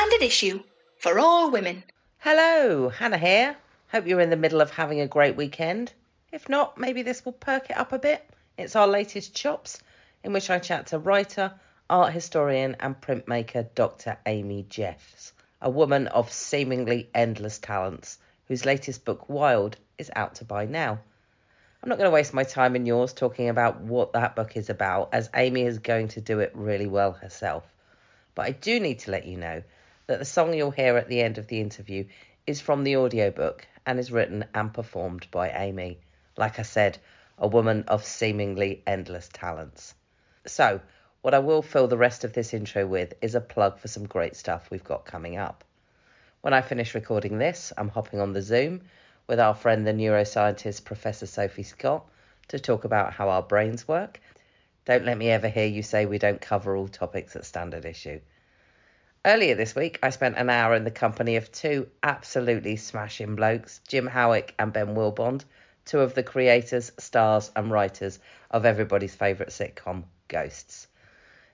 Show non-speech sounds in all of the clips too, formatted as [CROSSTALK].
Standard issue for all women. Hello, Hannah here. Hope you're in the middle of having a great weekend. If not, maybe this will perk it up a bit. It's our latest Chops, in which I chat to writer, art historian, and printmaker Dr. Amy Jeffs, a woman of seemingly endless talents, whose latest book, Wild, is out to buy now. I'm not going to waste my time and yours talking about what that book is about, as Amy is going to do it really well herself. But I do need to let you know that the song you'll hear at the end of the interview is from the audiobook and is written and performed by Amy. Like I said, a woman of seemingly endless talents. So, what I will fill the rest of this intro with is a plug for some great stuff we've got coming up. When I finish recording this, I'm hopping on the Zoom with our friend, the neuroscientist Professor Sophie Scott, to talk about how our brains work. Don't let me ever hear you say we don't cover all topics at Standard Issue. Earlier this week, I spent an hour in the company of two absolutely smashing blokes, Jim Howick and Ben Willbond, two of the creators, stars, and writers of everybody's favourite sitcom, Ghosts.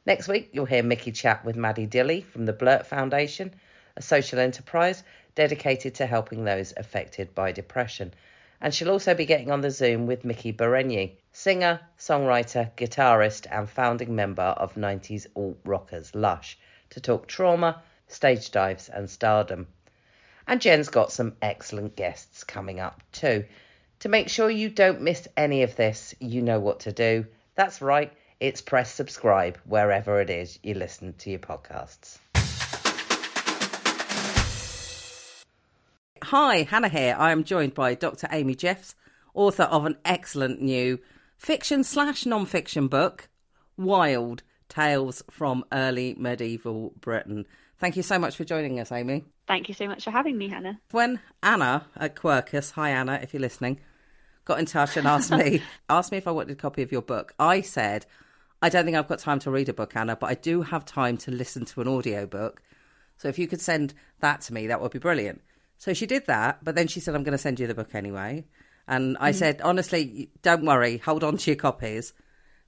Next week, you'll hear Mickey chat with Maddie Dilly from the Blurt Foundation, a social enterprise dedicated to helping those affected by depression. And she'll also be getting on the Zoom with Miki Berenyi, singer, songwriter, guitarist, and founding member of 90s alt rockers Lush, to talk trauma, stage dives, and stardom. And Jen's got some excellent guests coming up too. To make sure you don't miss any of this, you know what to do. That's right, it's press subscribe wherever it is you listen to your podcasts. Hi, Hannah here. I am joined by Dr. Amy Jeffs, author of an excellent new fiction slash non-fiction book, Wild Tales from Early Medieval Britain. Thank you so much for joining us, Amy. Thank you so much for having me, Hannah. When Anna at Quercus, hi Anna, if you're listening, got in touch and asked me [LAUGHS] asked me if I wanted a copy of your book, I said, I don't think I've got time to read a book, Anna, but I do have time to listen to an audiobook. So if you could send that to me, that would be brilliant. So she did that, but then she said, I'm going to send you the book anyway. And I mm. said, honestly, don't worry, hold on to your copies.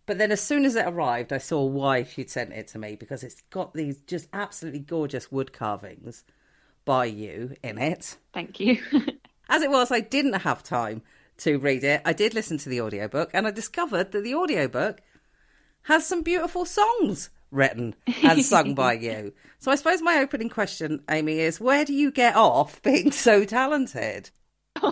But then as soon as it arrived, I saw why she'd sent it to me because it's got these just absolutely gorgeous wood carvings by you in it. Thank you. [LAUGHS] as it was, I didn't have time to read it. I did listen to the audiobook and I discovered that the audiobook has some beautiful songs written and sung by [LAUGHS] you. So I suppose my opening question, Amy, is where do you get off being so talented? [LAUGHS]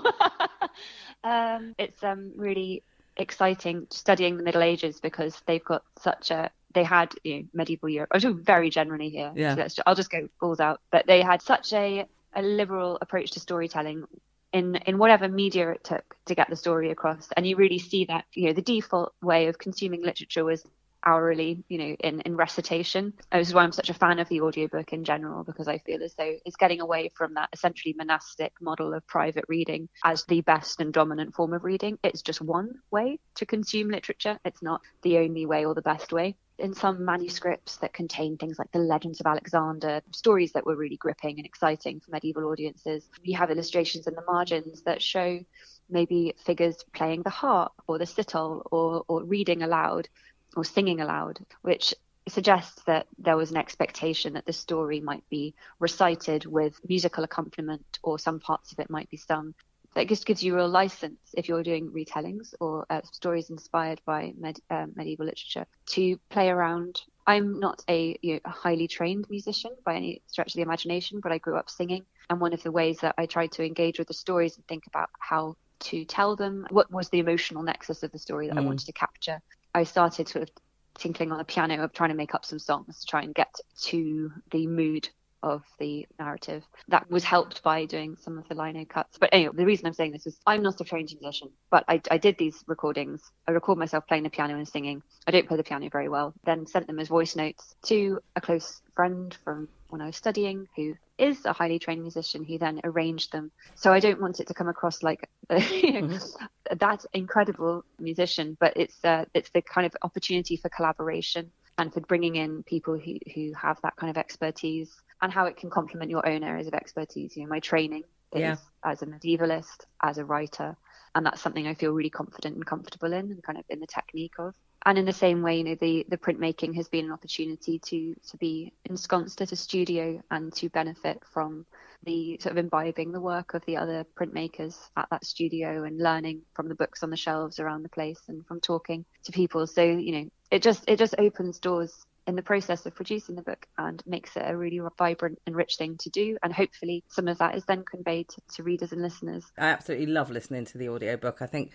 um, it's um, really exciting studying the Middle Ages because they've got such a they had you know, medieval Europe. I'm talking very generally here. Yeah. So just, I'll just go balls out. But they had such a, a liberal approach to storytelling in in whatever media it took to get the story across. And you really see that you know the default way of consuming literature was hourly, you know, in, in recitation. This is why I'm such a fan of the audiobook in general, because I feel as though it's getting away from that essentially monastic model of private reading as the best and dominant form of reading. It's just one way to consume literature. It's not the only way or the best way in some manuscripts that contain things like the legends of Alexander, stories that were really gripping and exciting for medieval audiences. We have illustrations in the margins that show maybe figures playing the harp or the sitar or, or reading aloud or singing aloud, which suggests that there was an expectation that the story might be recited with musical accompaniment or some parts of it might be sung. That just gives you real license if you're doing retellings or uh, stories inspired by med- uh, medieval literature to play around. I'm not a, you know, a highly trained musician by any stretch of the imagination, but I grew up singing. And one of the ways that I tried to engage with the stories and think about how to tell them what was the emotional nexus of the story that mm. I wanted to capture I started sort of tinkling on the piano of trying to make up some songs to try and get to the mood of the narrative. That was helped by doing some of the lino cuts. But anyway, the reason I'm saying this is I'm not a trained musician, but I, I did these recordings. I record myself playing the piano and singing. I don't play the piano very well. Then sent them as voice notes to a close friend from when I was studying who is a highly trained musician who then arranged them. So I don't want it to come across like [LAUGHS] mm-hmm. that incredible musician, but it's uh, it's the kind of opportunity for collaboration and for bringing in people who, who have that kind of expertise and how it can complement your own areas of expertise. You know, my training is yeah. as a medievalist, as a writer, and that's something I feel really confident and comfortable in, and kind of in the technique of. And in the same way, you know, the the printmaking has been an opportunity to to be ensconced at a studio and to benefit from the sort of imbibing the work of the other printmakers at that studio and learning from the books on the shelves around the place and from talking to people. So you know, it just it just opens doors in the process of producing the book and makes it a really vibrant and rich thing to do. And hopefully, some of that is then conveyed to, to readers and listeners. I absolutely love listening to the audiobook. I think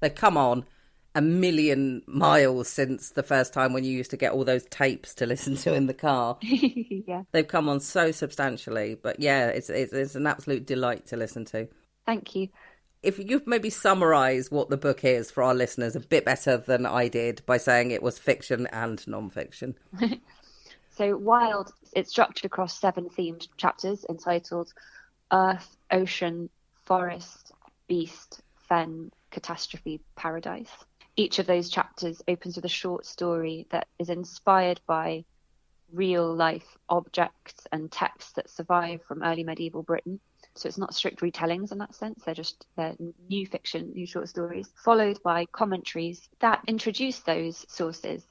they've come on a million miles since the first time when you used to get all those tapes to [LAUGHS] listen to in the car. [LAUGHS] yeah. They've come on so substantially. But yeah, it's, it's, it's an absolute delight to listen to. Thank you if you maybe summarize what the book is for our listeners a bit better than I did by saying it was fiction and non-fiction. [LAUGHS] so Wild, it's structured across seven themed chapters entitled Earth, Ocean, Forest, Beast, Fen, Catastrophe, Paradise. Each of those chapters opens with a short story that is inspired by real life objects and texts that survive from early medieval Britain so it's not strict retellings in that sense. They're just they're new fiction, new short stories, followed by commentaries that introduce those sources,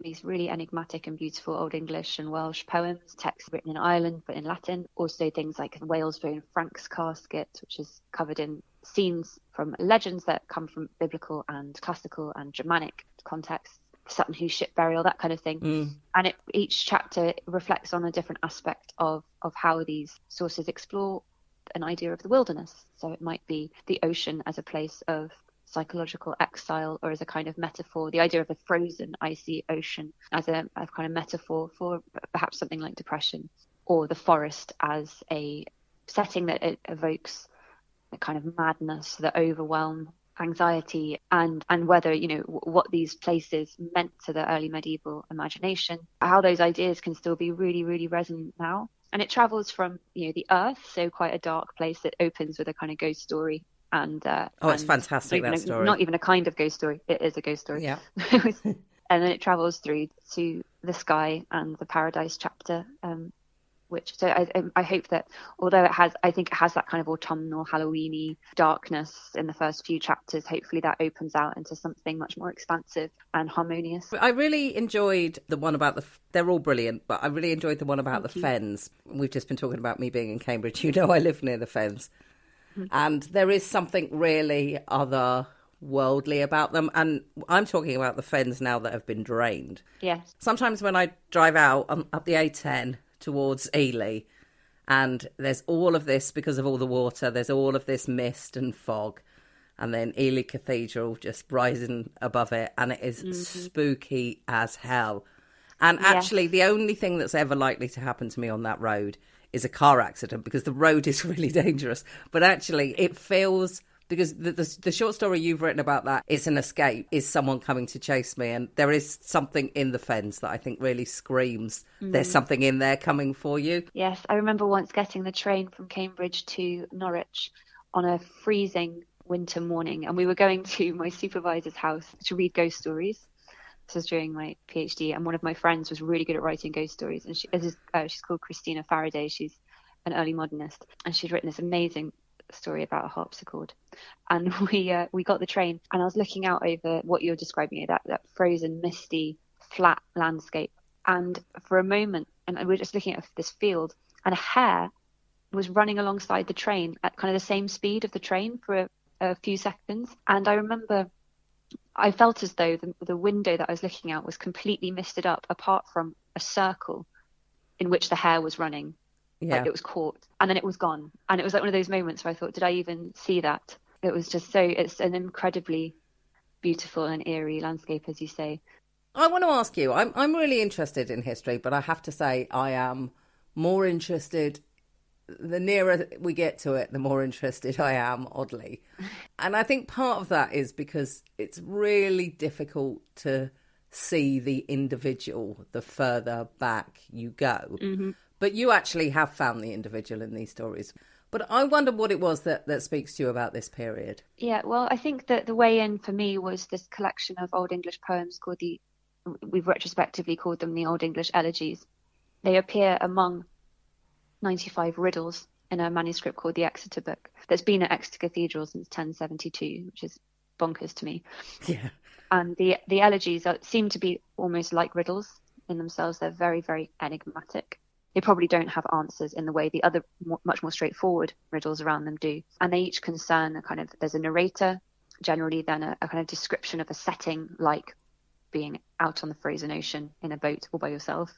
these really enigmatic and beautiful Old English and Welsh poems, texts written in Ireland but in Latin. Also things like whale's bone Franks Casket, which is covered in scenes from legends that come from biblical and classical and Germanic contexts. Sutton Hoo ship burial, that kind of thing. Mm. And it, each chapter reflects on a different aspect of, of how these sources explore an idea of the wilderness. So it might be the ocean as a place of psychological exile or as a kind of metaphor, the idea of a frozen, icy ocean as a, a kind of metaphor for perhaps something like depression, or the forest as a setting that it evokes a kind of madness, the overwhelm, anxiety, and and whether you know what these places meant to the early medieval imagination, how those ideas can still be really, really resonant now and it travels from you know the earth so quite a dark place that opens with a kind of ghost story and uh, oh it's fantastic that a, story. not even a kind of ghost story. It is a ghost story. Yeah. [LAUGHS] And then it [LAUGHS] travels through to the sky and the paradise chapter um, which so I, I hope that although it has I think it has that kind of autumnal Halloweeny darkness in the first few chapters hopefully that opens out into something much more expansive and harmonious. I really enjoyed the one about the they're all brilliant but I really enjoyed the one about Thank the you. fens. We've just been talking about me being in Cambridge. You know I live near the fens. Mm-hmm. and there is something really other worldly about them. And I'm talking about the fens now that have been drained. Yes. Sometimes when I drive out um, up the A10 towards Ely, and there's all of this because of all the water. There's all of this mist and fog, and then Ely Cathedral just rising above it, and it is mm-hmm. spooky as hell. And actually, the only thing that's ever likely to happen to me on that road is a car accident because the road is [LAUGHS] really dangerous. But actually, it feels because the, the, the short story you've written about that is an escape is someone coming to chase me and there is something in the fens that i think really screams there's something in there coming for you Yes, I remember once getting the train from Cambridge to Norwich on a freezing winter morning, and we were going [LAUGHS] to my supervisor's house to read ghost stories. This was during my PhD, and one of my friends was really good at writing ghost stories, and she, is, uh, she's called Christina Faraday. She's an early modernist, and she'd written this amazing story about a harpsichord. And [LAUGHS] we uh, we got the train, and I was looking out over what you're describing, that that frozen, misty, flat landscape, and for a moment, and we were just looking at this field, and a hare was running alongside the train at kind of the same speed of the train for a, a few seconds. And I remember I felt as though the, the window that I was looking out was completely misted up, apart from a circle in which the hare was running. Yeah Like it was caught, and then it was gone. And it was like one of those moments where I thought, did I even see that? It was just so. It's an incredibly beautiful and eerie landscape, as you say. I want to ask you. I'm I'm really interested in history, but I have to say I am more interested. The nearer we get to it, the more interested I am. Oddly, [LAUGHS] and I think part of that is because it's really difficult to see the individual the further back you go. Mm-hmm. But you actually have found the individual in these stories. But I wonder what it was that, that speaks to you about this period. Yeah, well, I think that the way in for me was this collection of Old English poems called the, we've retrospectively called them the Old English Elegies. They appear among 95 riddles in a manuscript called the Exeter Book that's been at Exeter Cathedral since 1072, which is bonkers to me. Yeah. And the the elegies are, seem to be almost like riddles in themselves. They're very very enigmatic. They probably don't have answers in the way the other much more straightforward riddles around them do. And they each concern a kind of there's a narrator, generally then a, a kind of description of a setting like being out on the frozen ocean in a boat all by yourself,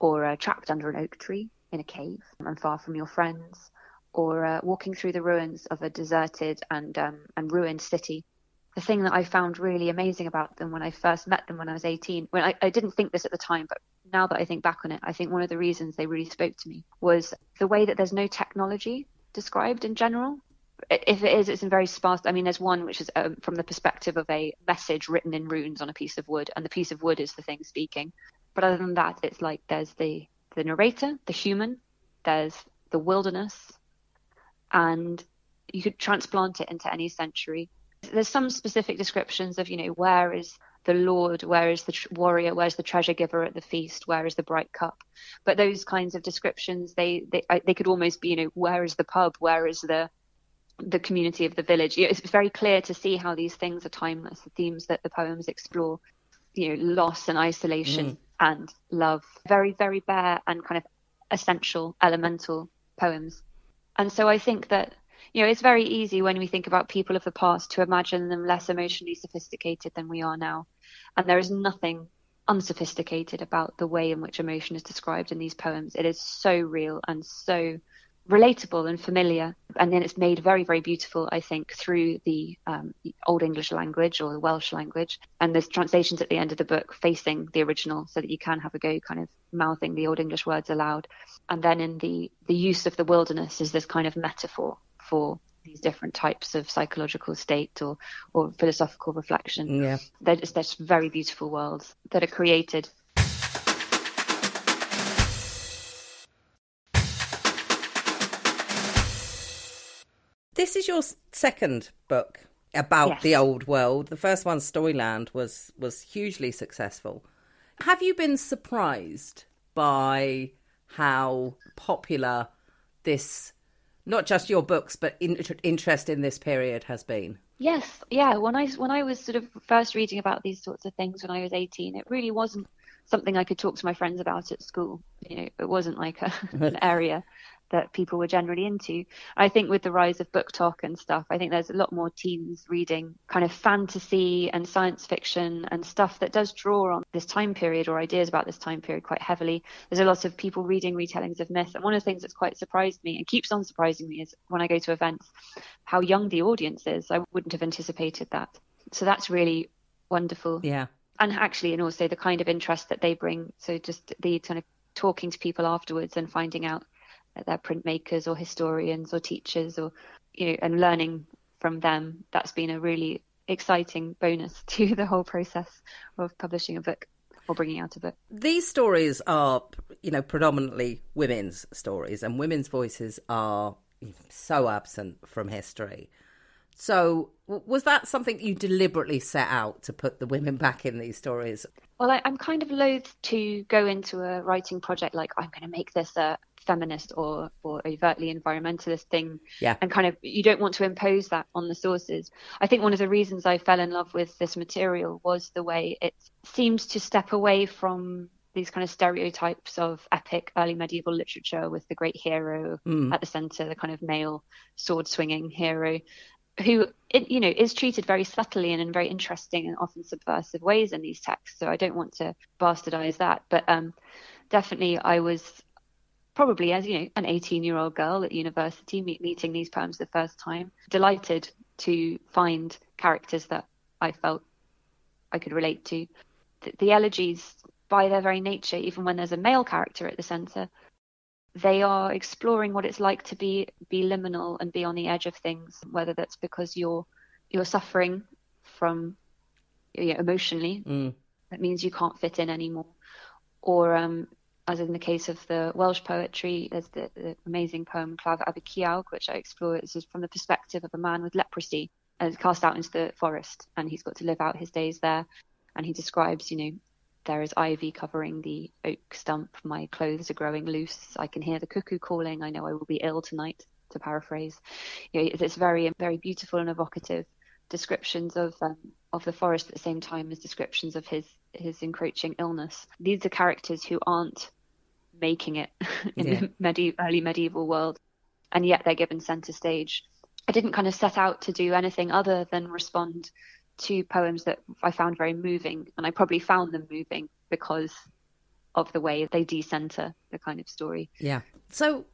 or uh, trapped under an oak tree in a cave and far from your friends, or uh, walking through the ruins of a deserted and um, and ruined city. The thing that I found really amazing about them when I first met them when I was 18, when I, I didn't think this at the time, but now that I think back on it, I think one of the reasons they really spoke to me was the way that there's no technology described in general. If it is, it's in very sparse. I mean, there's one which is um, from the perspective of a message written in runes on a piece of wood, and the piece of wood is the thing speaking. But other than that, it's like there's the the narrator, the human, there's the wilderness, and you could transplant it into any century. There's some specific descriptions of, you know, where is the Lord, where is the tr- warrior, where's the treasure giver at the feast, where is the bright cup. But those kinds of descriptions, they they they could almost be, you know, where is the pub, where is the the community of the village. You know, it's very clear to see how these things are timeless. The themes that the poems explore, you know, loss and isolation mm. and love. Very very bare and kind of essential, elemental poems. And so I think that you know, it's very easy when we think about people of the past to imagine them less emotionally sophisticated than we are now. And there is nothing unsophisticated about the way in which emotion is described in these poems. It is so real and so relatable and familiar. And then it's made very, very beautiful, I think, through the, um, the, Old English language or the Welsh language. And there's translations at the end of the book facing the original so that you can have a go kind of mouthing the Old English words aloud. And then in the, the use of the wilderness is this kind of metaphor for these different types of psychological state or, or philosophical reflection. Yeah. They're just, they're just very beautiful worlds that are created This is your second book about yes. the old world. The first one, Storyland, was was hugely successful. Have you been surprised by how popular this not just your books but in, interest in this period has been? Yes, yeah. When I when I was sort of first reading about these sorts of things when I was 18, it really wasn't something I could talk to my friends about at school. You know, it wasn't like a, [LAUGHS] an area that people were generally into. I think with the rise of BookTok and stuff, I think there's a lot more teens reading kind of fantasy and science fiction and stuff that does draw on this time period or ideas about this time period quite heavily. There's a lot of people reading retellings of myth. And one of the things that's quite surprised me and keeps on surprising me is when I go to events, how young the audience is. I wouldn't have anticipated that. So that's really wonderful. Yeah. And actually, and also the kind of interest that they bring. So just the kind of talking to people afterwards and finding out their printmakers or historians or teachers or you know and learning from them that's been a really exciting bonus [LAUGHS] to the whole process of publishing a book or bringing out a book. These stories are you know predominantly women's stories and women's voices are so absent from history so was that something you deliberately set out to put the women back in these stories? Well I, am kind of loath to go into a writing project like i'm going to make this a, feminist or or overtly environmentalist thing yeah. and kind of you don't want to impose that on the sources. I think one of the reasons i fell in love with this material was the way it seems to step away from these kind of stereotypes of epic early medieval literature with the great hero mm. at the center the kind of male sword swinging hero who it, you know is treated very subtly and in very interesting and often subversive ways in these texts. So i don't want to bastardize that. But um definitely i was probably as you know an 18 year old girl at university meet, meeting these poems the first time delighted to find characters that i felt i could relate to. The, the elegies by their very nature even when there's a male character at the center they are exploring what it's like to be be liminal and be on the edge of things whether that's because you're you're suffering from you know, emotionally mm. that means you can't fit in anymore or um, as in the case of the Welsh poetry, there's the, the amazing poem Claf ab y which I explore. This is from the perspective of a man with leprosy and cast out into the forest, and he's got to live out his days there. And he describes, you know, there is ivy covering the oak stump. My clothes are growing loose. I can hear the cuckoo calling. I know I will be ill tonight. to paraphrase. You know, it's very very beautiful and evocative descriptions of um, of the forest at the same time as descriptions of his his encroaching illness. These are characters who aren't making it [LAUGHS] in yeah. the medieval, early medieval world, and yet they're given center stage. I didn't kind of set out to do anything other than respond to poems that I found very moving, and I probably found them moving because of the way they decenter the kind of story. Yeah. So,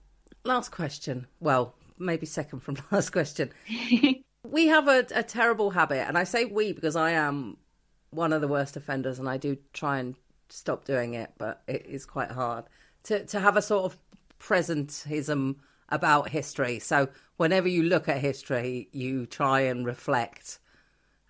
last question. Well, maybe second from [LAUGHS] last question. [LAUGHS] we have a, a terrible habit, and I say we because I am one of the worst offenders, and I do try and stop doing it, but it is quite hard to to have a sort of presentism about history. So whenever you look at history, you try and reflect.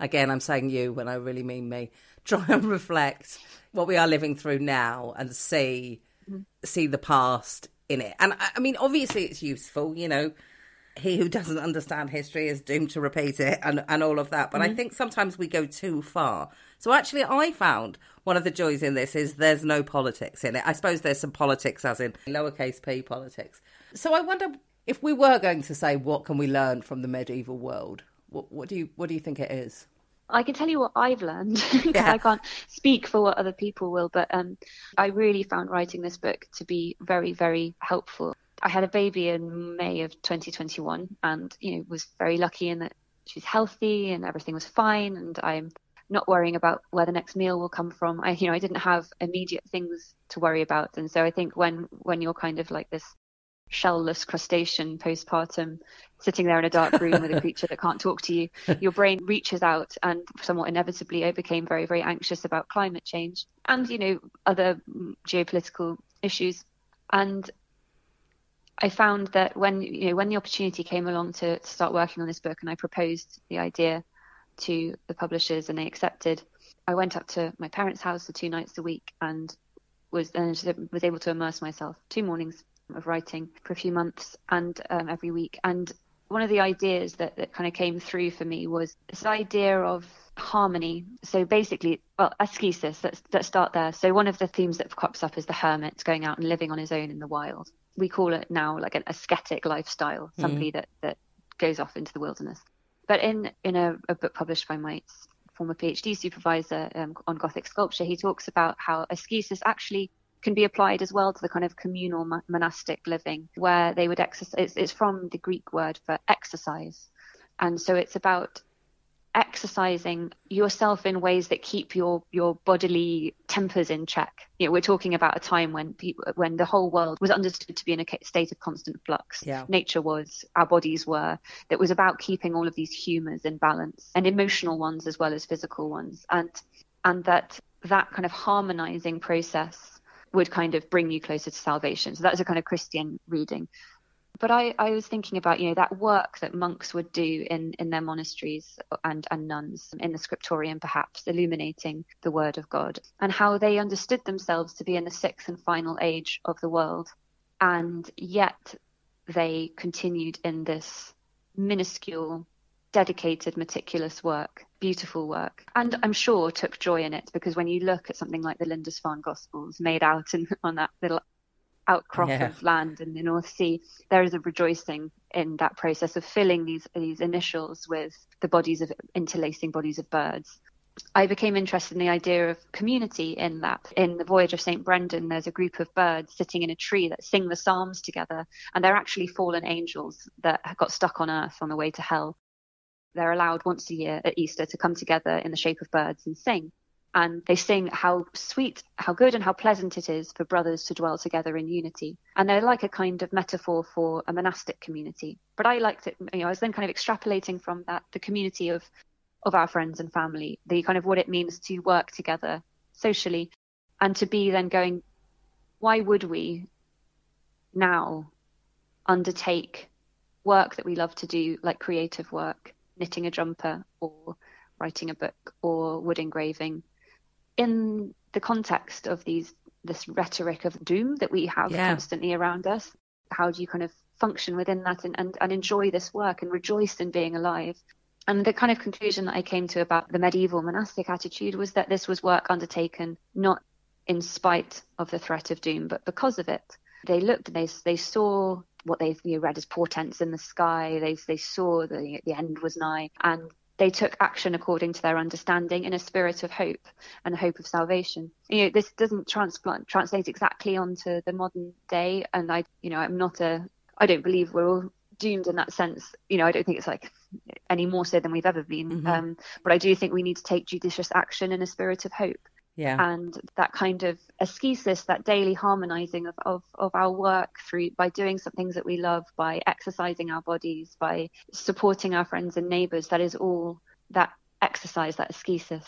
Again, I'm saying you when I really mean me. [LAUGHS] Try and reflect what we are living through now and see mm-hmm. see the past in it. And I mean, obviously, it's useful. You know, he who doesn't understand history is doomed to repeat it and, and all of that. But mm-hmm. I think sometimes we go too far. So actually, I found one of the joys in this is there's no politics in it. I suppose there's some politics, as in lowercase p politics. So I wonder if we were going to say what can we learn from the medieval world. What, what do you what do you think it is? I can tell you what I've learned. [LAUGHS] Yeah. I can't speak for what other people will, but um, I really found writing this book to be very, very helpful. I had a baby in May of 2021, and you know was very lucky in that she's healthy and everything was fine, and I'm not worrying about where the next meal will come from. I, you know, I didn't have immediate things to worry about, and so I think when when you're kind of like this shellless crustacean postpartum, sitting there in a dark room with a creature that can't talk to you, your brain reaches out, and somewhat inevitably, I became very very anxious about climate change and you know other geopolitical issues, and I found that when you know when the opportunity came along to, to start working on this book, and I proposed the idea to the publishers, and they accepted. I went up to my parents' house for two nights a week, and was and was able to immerse myself two mornings of writing for a few months and um, every week. And one of the ideas that, that kind of came through for me was this idea of harmony. So basically, well, ascesis, let's, let's start there. So one of the themes that crops up is the hermit going out and living on his own in the wild we call it now like an ascetic lifestyle, hmm. somebody mm. that, that goes off into the wilderness. But in, in a, a book published by my former PhD supervisor um, on Gothic sculpture, he talks about how ascesis actually can be applied as well to the kind of communal monastic living where they would exercise. It's, it's from the Greek word for exercise. And so it's about exercising yourself in ways that keep your your bodily tempers in check. You know, we're talking about a time when people, when the whole world was understood to be in a state of constant flux. Yeah. Nature was, our bodies were. That was about keeping all of these humors in balance, and emotional ones as well as physical ones, and and that that kind of harmonizing process would kind of bring you closer to salvation. So that's a kind of Christian reading but I, I was thinking about you know that work that monks would do in, in their monasteries and, and nuns in the scriptorium perhaps illuminating the word of God and how they understood themselves to be in the sixth and final age of the world and yet they continued in this minuscule dedicated meticulous work beautiful work and i'm sure took joy in it because when you look at something like the lindisfarne gospels made out in, [LAUGHS] on that little outcrop yeah. of land in the North Sea, there is a rejoicing in that process of filling these these initials with the bodies of interlacing bodies of birds. I became interested in the idea of community in that. In the Voyage of St. Brendan, there's a group of birds sitting in a tree that sing the Psalms together, and they're actually fallen angels that got stuck on earth on the way to hell. They're allowed once a year at Easter to come together in the shape of birds and sing and they sing how sweet, how good, and how pleasant it is for brothers to dwell together in unity. And they're like a kind of metaphor for a monastic community. But I liked it, you know, I was then kind of extrapolating from that the community of of our friends and family, the kind of what it means to work together socially, and to be then going, why would we now undertake work that we love to do, like creative work, knitting a jumper or writing a book or wood engraving. In the context of these this rhetoric of doom that we have yeah. constantly around us how do you kind of function within that and, and, and enjoy this work and rejoice in being alive? And the kind of conclusion that i came to about the medieval monastic attitude was that this was work undertaken not in spite of the threat of doom but because of it. They looked and they, they saw what they you know, read as portents in the sky. They they saw the the end was nigh, and they took action according to their understanding in a spirit of hope and hope of salvation. You know, this doesn't transplant, translate exactly onto the modern day, and I, you know, I'm not a, I don't believe we're all doomed in that sense. You know, I don't think it's like any more so than we've ever been. Mm-hmm. Um, but I do think we need to take judicious action in a spirit of hope. Yeah. And that kind of ascesis, that daily harmonizing of, of, of our work through by doing some things that we love, by exercising our bodies, by supporting our friends and neighbors, that is all that exercise, that ascesis.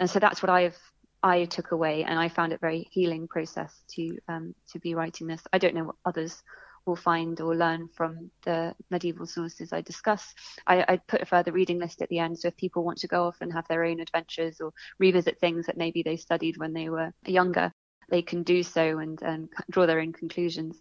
And so that's what I've I took away, and I found it very healing process to um, to be writing this. I don't know what others will find or learn from the medieval sources I discuss. I, I, put a further reading list at the end, so if people want to go off and have their own adventures or revisit things that maybe they studied when they were younger, they can do so and, and draw their own conclusions.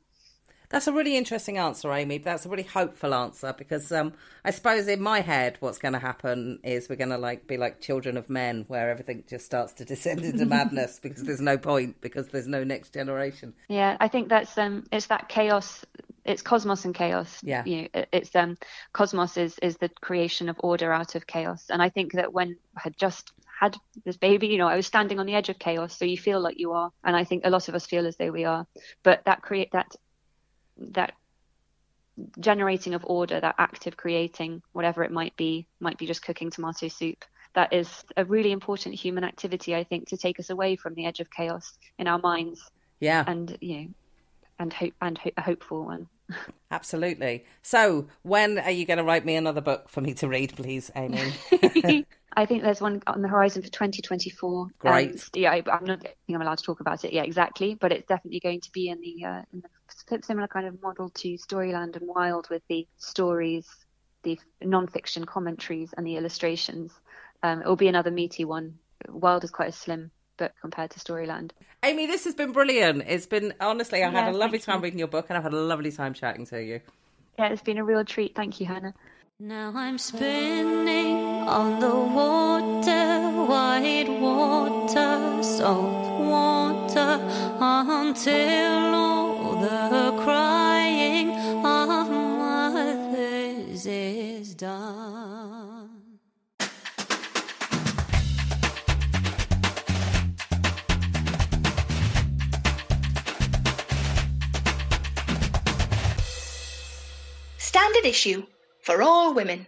That's a really interesting answer, Amy. That's a really hopeful answer because um, I suppose in my head, what's going to happen is we're going to like be like children of men, where everything just starts to descend into [LAUGHS] madness because there's no point because there's no next generation. Yeah, I think that's um, it's that chaos. It's cosmos and chaos. Yeah, you know, it's um, cosmos is is the creation of order out of chaos, and I think that when I had just had this baby, you know, I was standing on the edge of chaos, so you feel like you are, and I think a lot of us feel as though we are. But that create that that generating of order, that active creating, whatever it might be, might be just cooking tomato soup. That is a really important human activity, I think, to take us away from the edge of chaos in our minds. Yeah. And you know, and hope and ho- a hopeful one. [LAUGHS] Absolutely. So, when are you going to write me another book for me to read, please, Amy? [LAUGHS] [LAUGHS] I think there's one on the horizon for 2024. Great. Um, yeah, I, am not think I'm allowed to talk about it. Yeah, exactly. But it's definitely going to be in the uh, in the similar kind of model to Storyland and Wild with the stories, the non-fiction commentaries, and the illustrations. Um, it will be another meaty one. Wild is quite a slim book compared to Storyland. Amy, this has been brilliant. It's been honestly, I yeah, had a lovely time you. reading your book, and I've had a lovely time chatting to you. Yeah, it's been a real treat. Thank you, Hannah. Now I'm spinning on the water, white water, salt water, until all the crying of is done. Standard issue for all women.